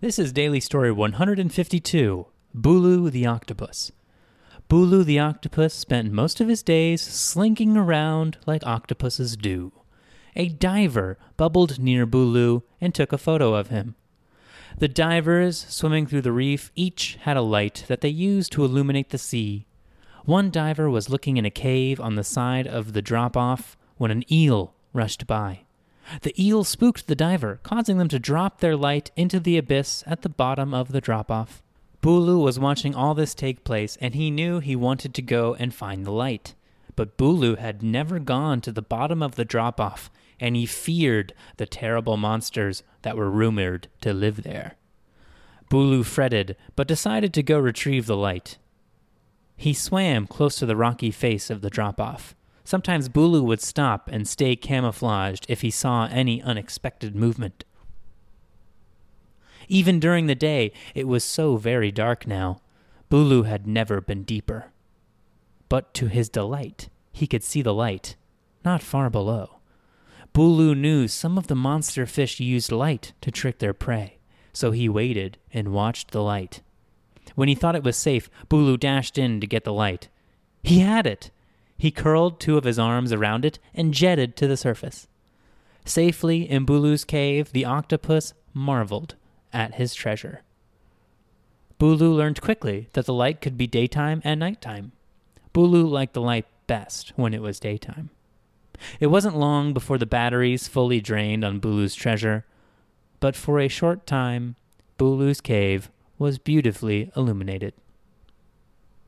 This is Daily Story 152 Bulu the Octopus. Bulu the Octopus spent most of his days slinking around like octopuses do. A diver bubbled near Bulu and took a photo of him. The divers swimming through the reef each had a light that they used to illuminate the sea. One diver was looking in a cave on the side of the drop off when an eel rushed by. The eel spooked the diver, causing them to drop their light into the abyss at the bottom of the drop off. Bulu was watching all this take place, and he knew he wanted to go and find the light. But Bulu had never gone to the bottom of the drop off, and he feared the terrible monsters that were rumored to live there. Bulu fretted, but decided to go retrieve the light. He swam close to the rocky face of the drop off. Sometimes Bulu would stop and stay camouflaged if he saw any unexpected movement. Even during the day, it was so very dark now. Bulu had never been deeper. But to his delight, he could see the light, not far below. Bulu knew some of the monster fish used light to trick their prey, so he waited and watched the light. When he thought it was safe, Bulu dashed in to get the light. He had it! He curled two of his arms around it and jetted to the surface. Safely in Bulu's cave, the octopus marveled at his treasure. Bulu learned quickly that the light could be daytime and nighttime. Bulu liked the light best when it was daytime. It wasn't long before the batteries fully drained on Bulu's treasure, but for a short time, Bulu's cave was beautifully illuminated.